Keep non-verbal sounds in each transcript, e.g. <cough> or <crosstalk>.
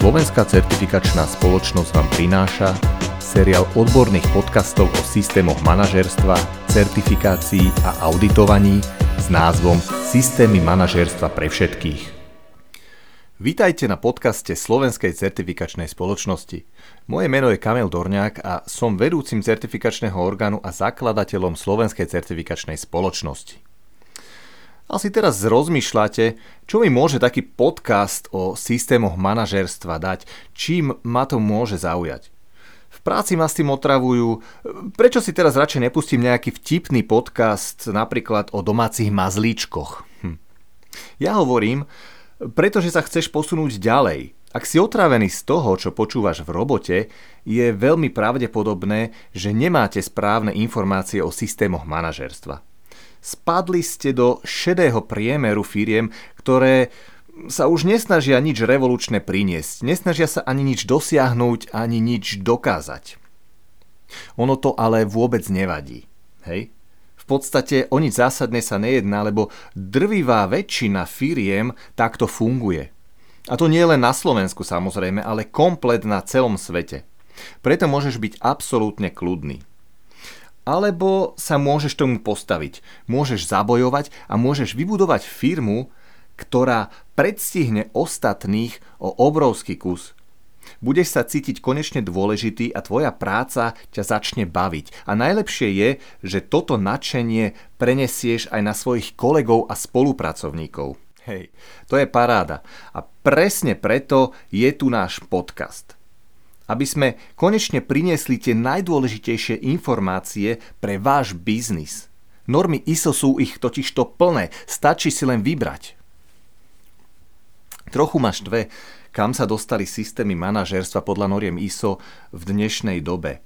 Slovenská certifikačná spoločnosť vám prináša seriál odborných podcastov o systémoch manažerstva, certifikácií a auditovaní s názvom Systémy manažerstva pre všetkých. Vítajte na podcaste Slovenskej certifikačnej spoločnosti. Moje meno je Kamil Dorňák a som vedúcim certifikačného orgánu a zakladateľom Slovenskej certifikačnej spoločnosti. Asi teraz rozmýšľate, čo mi môže taký podcast o systémoch manažerstva dať, čím ma to môže zaujať. V práci ma s tým otravujú, prečo si teraz radšej nepustím nejaký vtipný podcast napríklad o domácich mazlíčkoch. Hm. Ja hovorím, pretože sa chceš posunúť ďalej. Ak si otrávený z toho, čo počúvaš v robote, je veľmi pravdepodobné, že nemáte správne informácie o systémoch manažerstva. Spadli ste do šedého priemeru firiem, ktoré sa už nesnažia nič revolučné priniesť, nesnažia sa ani nič dosiahnuť, ani nič dokázať. Ono to ale vôbec nevadí. Hej? V podstate o nič zásadné sa nejedná, lebo drvivá väčšina firiem takto funguje. A to nie len na Slovensku samozrejme, ale komplet na celom svete. Preto môžeš byť absolútne kľudný. Alebo sa môžeš tomu postaviť. Môžeš zabojovať a môžeš vybudovať firmu, ktorá predstihne ostatných o obrovský kus. Budeš sa cítiť konečne dôležitý a tvoja práca ťa začne baviť. A najlepšie je, že toto nadšenie prenesieš aj na svojich kolegov a spolupracovníkov. Hej, to je paráda. A presne preto je tu náš podcast aby sme konečne priniesli tie najdôležitejšie informácie pre váš biznis. Normy ISO sú ich totižto plné, stačí si len vybrať. Trochu ma štve, kam sa dostali systémy manažerstva podľa noriem ISO v dnešnej dobe.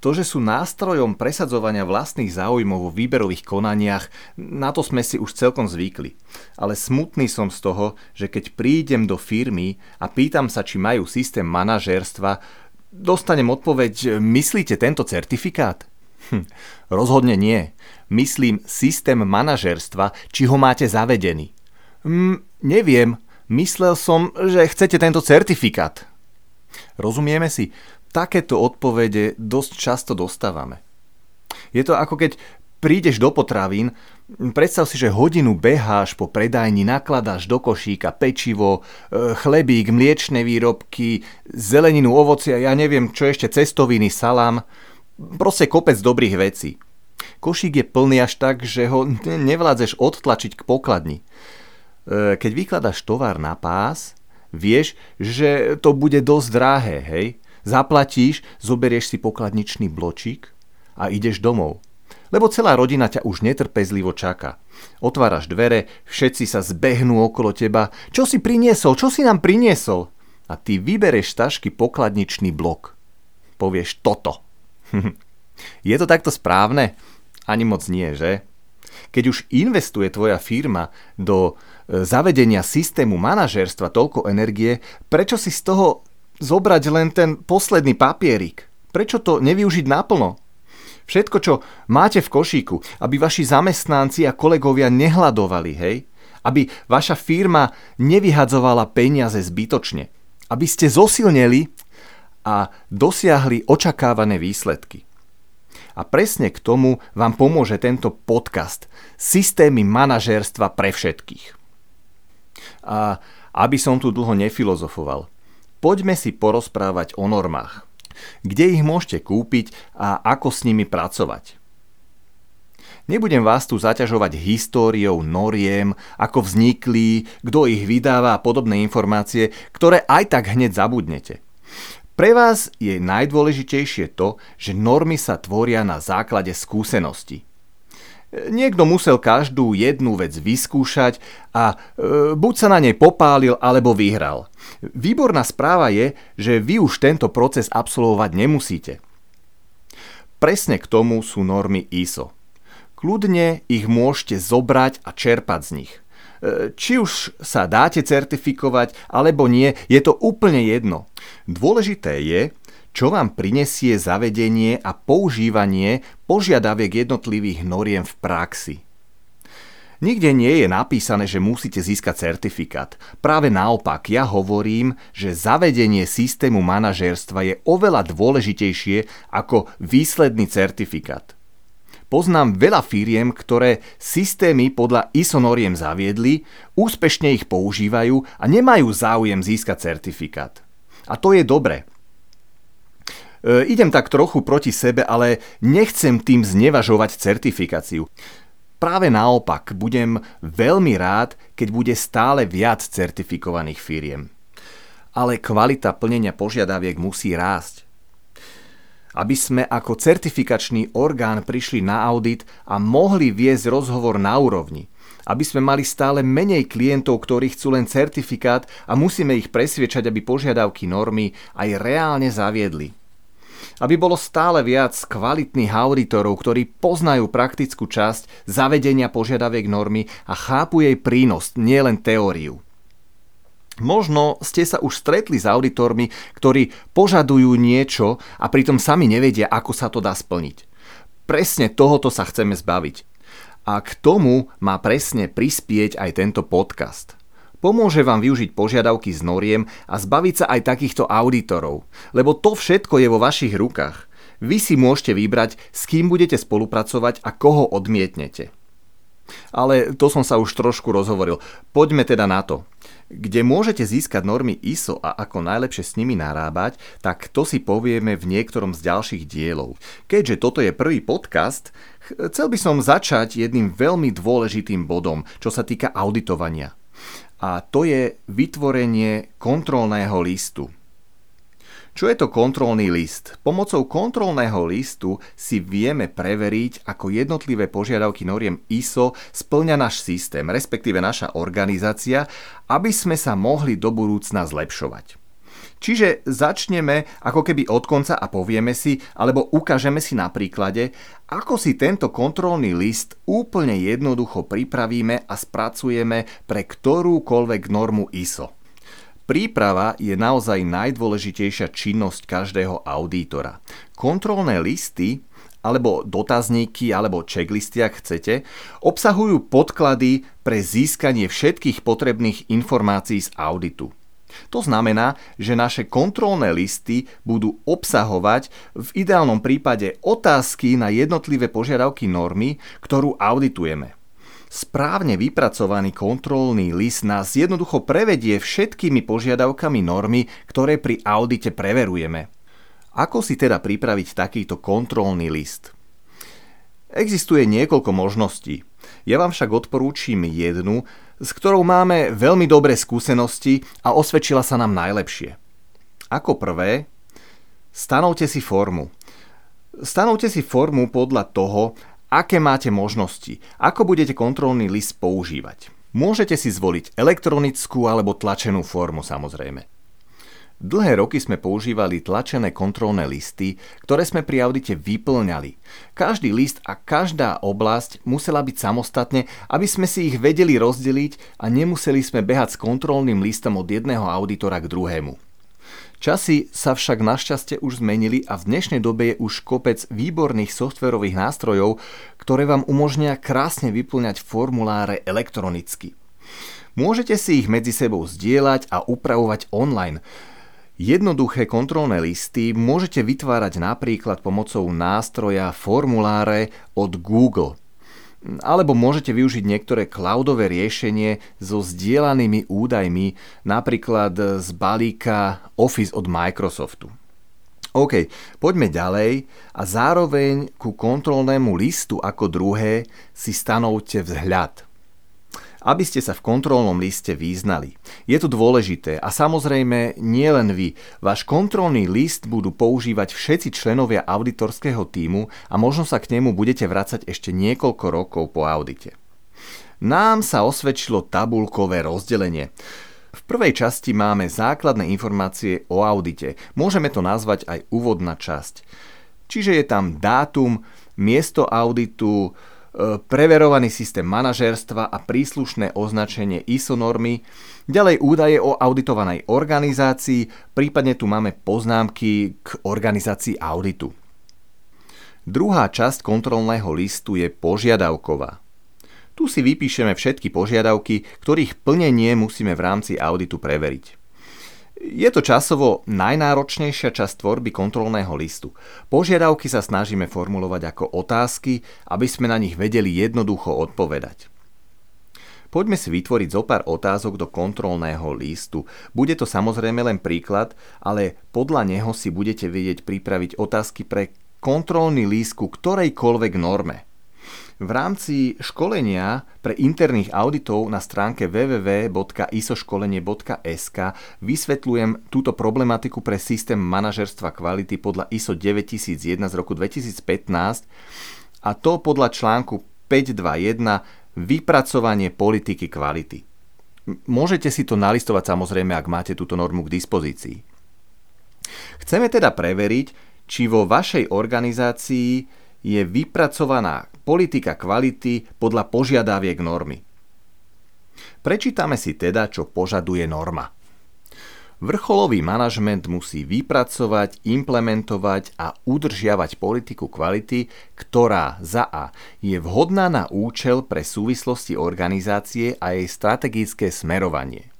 To, že sú nástrojom presadzovania vlastných záujmov vo výberových konaniach, na to sme si už celkom zvykli. Ale smutný som z toho, že keď prídem do firmy a pýtam sa, či majú systém manažérstva, dostanem odpoveď, myslíte tento certifikát? Hm, rozhodne nie. Myslím systém manažerstva, či ho máte zavedený. Hm, neviem, myslel som, že chcete tento certifikát. Rozumieme si, takéto odpovede dosť často dostávame. Je to ako keď prídeš do potravín, predstav si, že hodinu beháš po predajni, nakladáš do košíka pečivo, e, chlebík, mliečne výrobky, zeleninu, ovocia, ja neviem čo ešte, cestoviny, salám, proste kopec dobrých vecí. Košík je plný až tak, že ho nevládzeš odtlačiť k pokladni. E, keď vykladáš tovar na pás, vieš, že to bude dosť drahé, hej? Zaplatíš, zoberieš si pokladničný bločík a ideš domov lebo celá rodina ťa už netrpezlivo čaká. Otváraš dvere, všetci sa zbehnú okolo teba. Čo si priniesol? Čo si nám priniesol? A ty vybereš tašky pokladničný blok. Povieš toto. <laughs> Je to takto správne? Ani moc nie, že? Keď už investuje tvoja firma do e, zavedenia systému manažerstva toľko energie, prečo si z toho zobrať len ten posledný papierik? Prečo to nevyužiť naplno? Všetko, čo máte v košíku, aby vaši zamestnanci a kolegovia nehľadovali, hej? Aby vaša firma nevyhadzovala peniaze zbytočne. Aby ste zosilneli a dosiahli očakávané výsledky. A presne k tomu vám pomôže tento podcast Systémy manažérstva pre všetkých. A aby som tu dlho nefilozofoval, poďme si porozprávať o normách kde ich môžete kúpiť a ako s nimi pracovať. Nebudem vás tu zaťažovať históriou noriem, ako vznikli, kto ich vydáva a podobné informácie, ktoré aj tak hneď zabudnete. Pre vás je najdôležitejšie to, že normy sa tvoria na základe skúsenosti. Niekto musel každú jednu vec vyskúšať a e, buď sa na nej popálil, alebo vyhral. Výborná správa je, že vy už tento proces absolvovať nemusíte. Presne k tomu sú normy ISO. Kľudne ich môžete zobrať a čerpať z nich. E, či už sa dáte certifikovať alebo nie, je to úplne jedno. Dôležité je, čo vám prinesie zavedenie a používanie požiadaviek jednotlivých noriem v praxi. Nikde nie je napísané, že musíte získať certifikát. Práve naopak, ja hovorím, že zavedenie systému manažérstva je oveľa dôležitejšie ako výsledný certifikát. Poznám veľa firiem, ktoré systémy podľa ISO noriem zaviedli, úspešne ich používajú a nemajú záujem získať certifikát. A to je dobré. E, idem tak trochu proti sebe, ale nechcem tým znevažovať certifikáciu. Práve naopak, budem veľmi rád, keď bude stále viac certifikovaných firiem. Ale kvalita plnenia požiadaviek musí rásť. Aby sme ako certifikačný orgán prišli na audit a mohli viesť rozhovor na úrovni. Aby sme mali stále menej klientov, ktorí chcú len certifikát a musíme ich presviečať, aby požiadavky normy aj reálne zaviedli aby bolo stále viac kvalitných auditorov, ktorí poznajú praktickú časť zavedenia požiadaviek normy a chápu jej prínos, nielen teóriu. Možno ste sa už stretli s auditormi, ktorí požadujú niečo a pritom sami nevedia, ako sa to dá splniť. Presne tohoto sa chceme zbaviť. A k tomu má presne prispieť aj tento podcast. Pomôže vám využiť požiadavky z noriem a zbaviť sa aj takýchto auditorov, lebo to všetko je vo vašich rukách. Vy si môžete vybrať, s kým budete spolupracovať a koho odmietnete. Ale to som sa už trošku rozhovoril. Poďme teda na to. Kde môžete získať normy ISO a ako najlepšie s nimi narábať, tak to si povieme v niektorom z ďalších dielov. Keďže toto je prvý podcast, chcel by som začať jedným veľmi dôležitým bodom, čo sa týka auditovania a to je vytvorenie kontrolného listu. Čo je to kontrolný list? Pomocou kontrolného listu si vieme preveriť, ako jednotlivé požiadavky noriem ISO splňa náš systém, respektíve naša organizácia, aby sme sa mohli do budúcna zlepšovať. Čiže začneme ako keby od konca a povieme si, alebo ukážeme si na príklade, ako si tento kontrolný list úplne jednoducho pripravíme a spracujeme pre ktorúkoľvek normu ISO. Príprava je naozaj najdôležitejšia činnosť každého auditora. Kontrolné listy alebo dotazníky, alebo checklisty, ak chcete, obsahujú podklady pre získanie všetkých potrebných informácií z auditu. To znamená, že naše kontrolné listy budú obsahovať v ideálnom prípade otázky na jednotlivé požiadavky normy, ktorú auditujeme. Správne vypracovaný kontrolný list nás jednoducho prevedie všetkými požiadavkami normy, ktoré pri audite preverujeme. Ako si teda pripraviť takýto kontrolný list? Existuje niekoľko možností. Ja vám však odporúčim jednu, s ktorou máme veľmi dobré skúsenosti a osvedčila sa nám najlepšie. Ako prvé, stanovte si formu. Stanovte si formu podľa toho, aké máte možnosti, ako budete kontrolný list používať. Môžete si zvoliť elektronickú alebo tlačenú formu samozrejme. Dlhé roky sme používali tlačené kontrolné listy, ktoré sme pri audite vyplňali. Každý list a každá oblasť musela byť samostatne, aby sme si ich vedeli rozdeliť a nemuseli sme behať s kontrolným listom od jedného auditora k druhému. Časy sa však našťastie už zmenili a v dnešnej dobe je už kopec výborných softverových nástrojov, ktoré vám umožnia krásne vyplňať formuláre elektronicky. Môžete si ich medzi sebou zdieľať a upravovať online. Jednoduché kontrolné listy môžete vytvárať napríklad pomocou nástroja formuláre od Google. Alebo môžete využiť niektoré cloudové riešenie so zdieľanými údajmi, napríklad z balíka Office od Microsoftu. OK, poďme ďalej a zároveň ku kontrolnému listu ako druhé si stanovte vzhľad aby ste sa v kontrolnom liste význali. Je to dôležité a samozrejme nie len vy. Váš kontrolný list budú používať všetci členovia auditorského týmu a možno sa k nemu budete vracať ešte niekoľko rokov po audite. Nám sa osvedčilo tabulkové rozdelenie. V prvej časti máme základné informácie o audite. Môžeme to nazvať aj úvodná časť. Čiže je tam dátum, miesto auditu, preverovaný systém manažérstva a príslušné označenie ISO normy, ďalej údaje o auditovanej organizácii, prípadne tu máme poznámky k organizácii auditu. Druhá časť kontrolného listu je požiadavková. Tu si vypíšeme všetky požiadavky, ktorých plnenie musíme v rámci auditu preveriť. Je to časovo najnáročnejšia časť tvorby kontrolného listu. Požiadavky sa snažíme formulovať ako otázky, aby sme na nich vedeli jednoducho odpovedať. Poďme si vytvoriť zo pár otázok do kontrolného listu. Bude to samozrejme len príklad, ale podľa neho si budete vedieť pripraviť otázky pre kontrolný list ku ktorejkoľvek norme. V rámci školenia pre interných auditov na stránke www.isoškolenie.sk vysvetľujem túto problematiku pre systém manažerstva kvality podľa ISO 9001 z roku 2015 a to podľa článku 521 vypracovanie politiky kvality. Môžete si to nalistovať samozrejme, ak máte túto normu k dispozícii. Chceme teda preveriť, či vo vašej organizácii je vypracovaná politika kvality podľa požiadaviek normy. Prečítame si teda, čo požaduje norma. Vrcholový manažment musí vypracovať, implementovať a udržiavať politiku kvality, ktorá za A je vhodná na účel pre súvislosti organizácie a jej strategické smerovanie.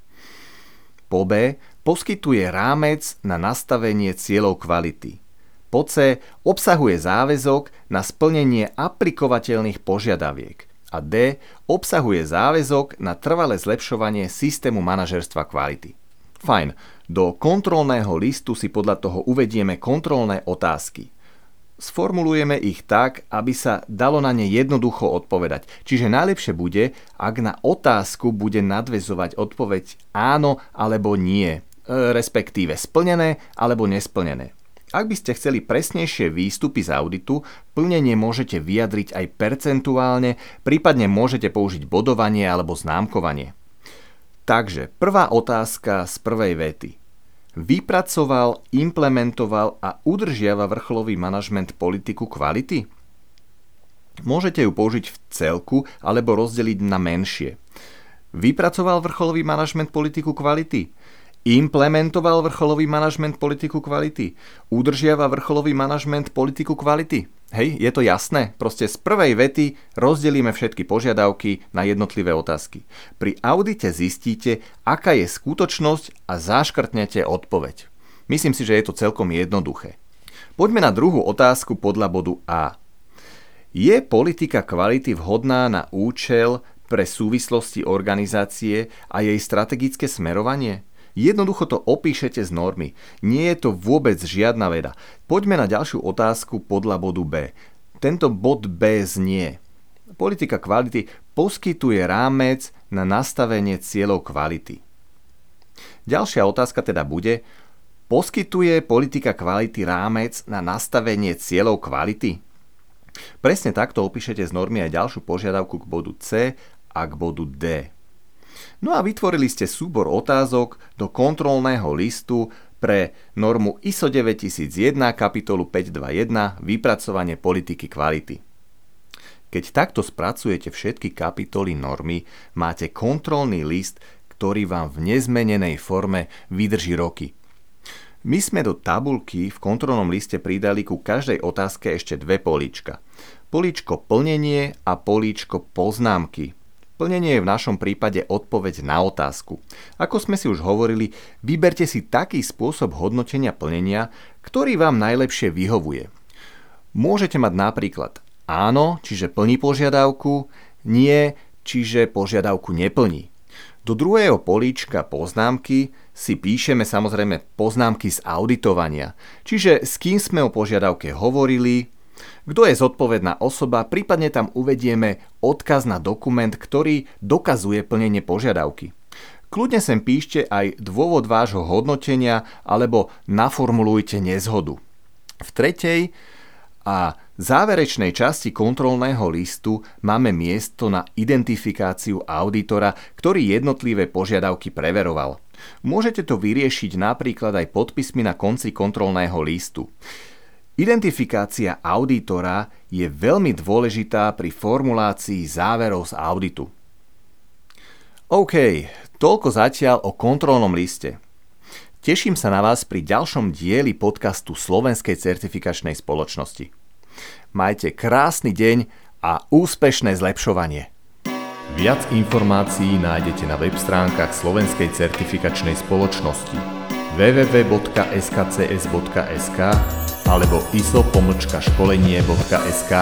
Po B poskytuje rámec na nastavenie cieľov kvality – po C obsahuje záväzok na splnenie aplikovateľných požiadaviek a D obsahuje záväzok na trvalé zlepšovanie systému manažerstva kvality. Fajn, do kontrolného listu si podľa toho uvedieme kontrolné otázky. Sformulujeme ich tak, aby sa dalo na ne jednoducho odpovedať. Čiže najlepšie bude, ak na otázku bude nadvezovať odpoveď áno alebo nie, e, respektíve splnené alebo nesplnené. Ak by ste chceli presnejšie výstupy z auditu, plnenie môžete vyjadriť aj percentuálne, prípadne môžete použiť bodovanie alebo známkovanie. Takže prvá otázka z prvej vety. Vypracoval, implementoval a udržiava vrcholový manažment politiku kvality? Môžete ju použiť v celku alebo rozdeliť na menšie. Vypracoval vrcholový manažment politiku kvality? Implementoval vrcholový manažment politiku kvality. Udržiava vrcholový manažment politiku kvality. Hej, je to jasné? Proste z prvej vety rozdelíme všetky požiadavky na jednotlivé otázky. Pri audite zistíte, aká je skutočnosť a zaškrtnete odpoveď. Myslím si, že je to celkom jednoduché. Poďme na druhú otázku podľa bodu A. Je politika kvality vhodná na účel pre súvislosti organizácie a jej strategické smerovanie? Jednoducho to opíšete z normy. Nie je to vôbec žiadna veda. Poďme na ďalšiu otázku podľa bodu B. Tento bod B znie. Politika kvality poskytuje rámec na nastavenie cieľov kvality. Ďalšia otázka teda bude, poskytuje politika kvality rámec na nastavenie cieľov kvality? Presne takto opíšete z normy aj ďalšiu požiadavku k bodu C a k bodu D. No a vytvorili ste súbor otázok do kontrolného listu pre normu ISO 9001 kapitolu 521 vypracovanie politiky kvality. Keď takto spracujete všetky kapitoly normy, máte kontrolný list, ktorý vám v nezmenenej forme vydrží roky. My sme do tabulky v kontrolnom liste pridali ku každej otázke ešte dve políčka. Políčko plnenie a políčko poznámky, Plnenie je v našom prípade odpoveď na otázku. Ako sme si už hovorili, vyberte si taký spôsob hodnotenia plnenia, ktorý vám najlepšie vyhovuje. Môžete mať napríklad áno, čiže plní požiadavku, nie, čiže požiadavku neplní. Do druhého políčka poznámky si píšeme samozrejme poznámky z auditovania, čiže s kým sme o požiadavke hovorili, kto je zodpovedná osoba, prípadne tam uvedieme odkaz na dokument, ktorý dokazuje plnenie požiadavky. Kľudne sem píšte aj dôvod vášho hodnotenia alebo naformulujte nezhodu. V tretej a záverečnej časti kontrolného listu máme miesto na identifikáciu auditora, ktorý jednotlivé požiadavky preveroval. Môžete to vyriešiť napríklad aj podpismi na konci kontrolného listu. Identifikácia auditora je veľmi dôležitá pri formulácii záverov z auditu. OK, toľko zatiaľ o kontrolnom liste. Teším sa na vás pri ďalšom dieli podcastu Slovenskej certifikačnej spoločnosti. Majte krásny deň a úspešné zlepšovanie. Viac informácií nájdete na web stránkach Slovenskej certifikačnej spoločnosti www.skcs.sk alebo iso-školenie.sk.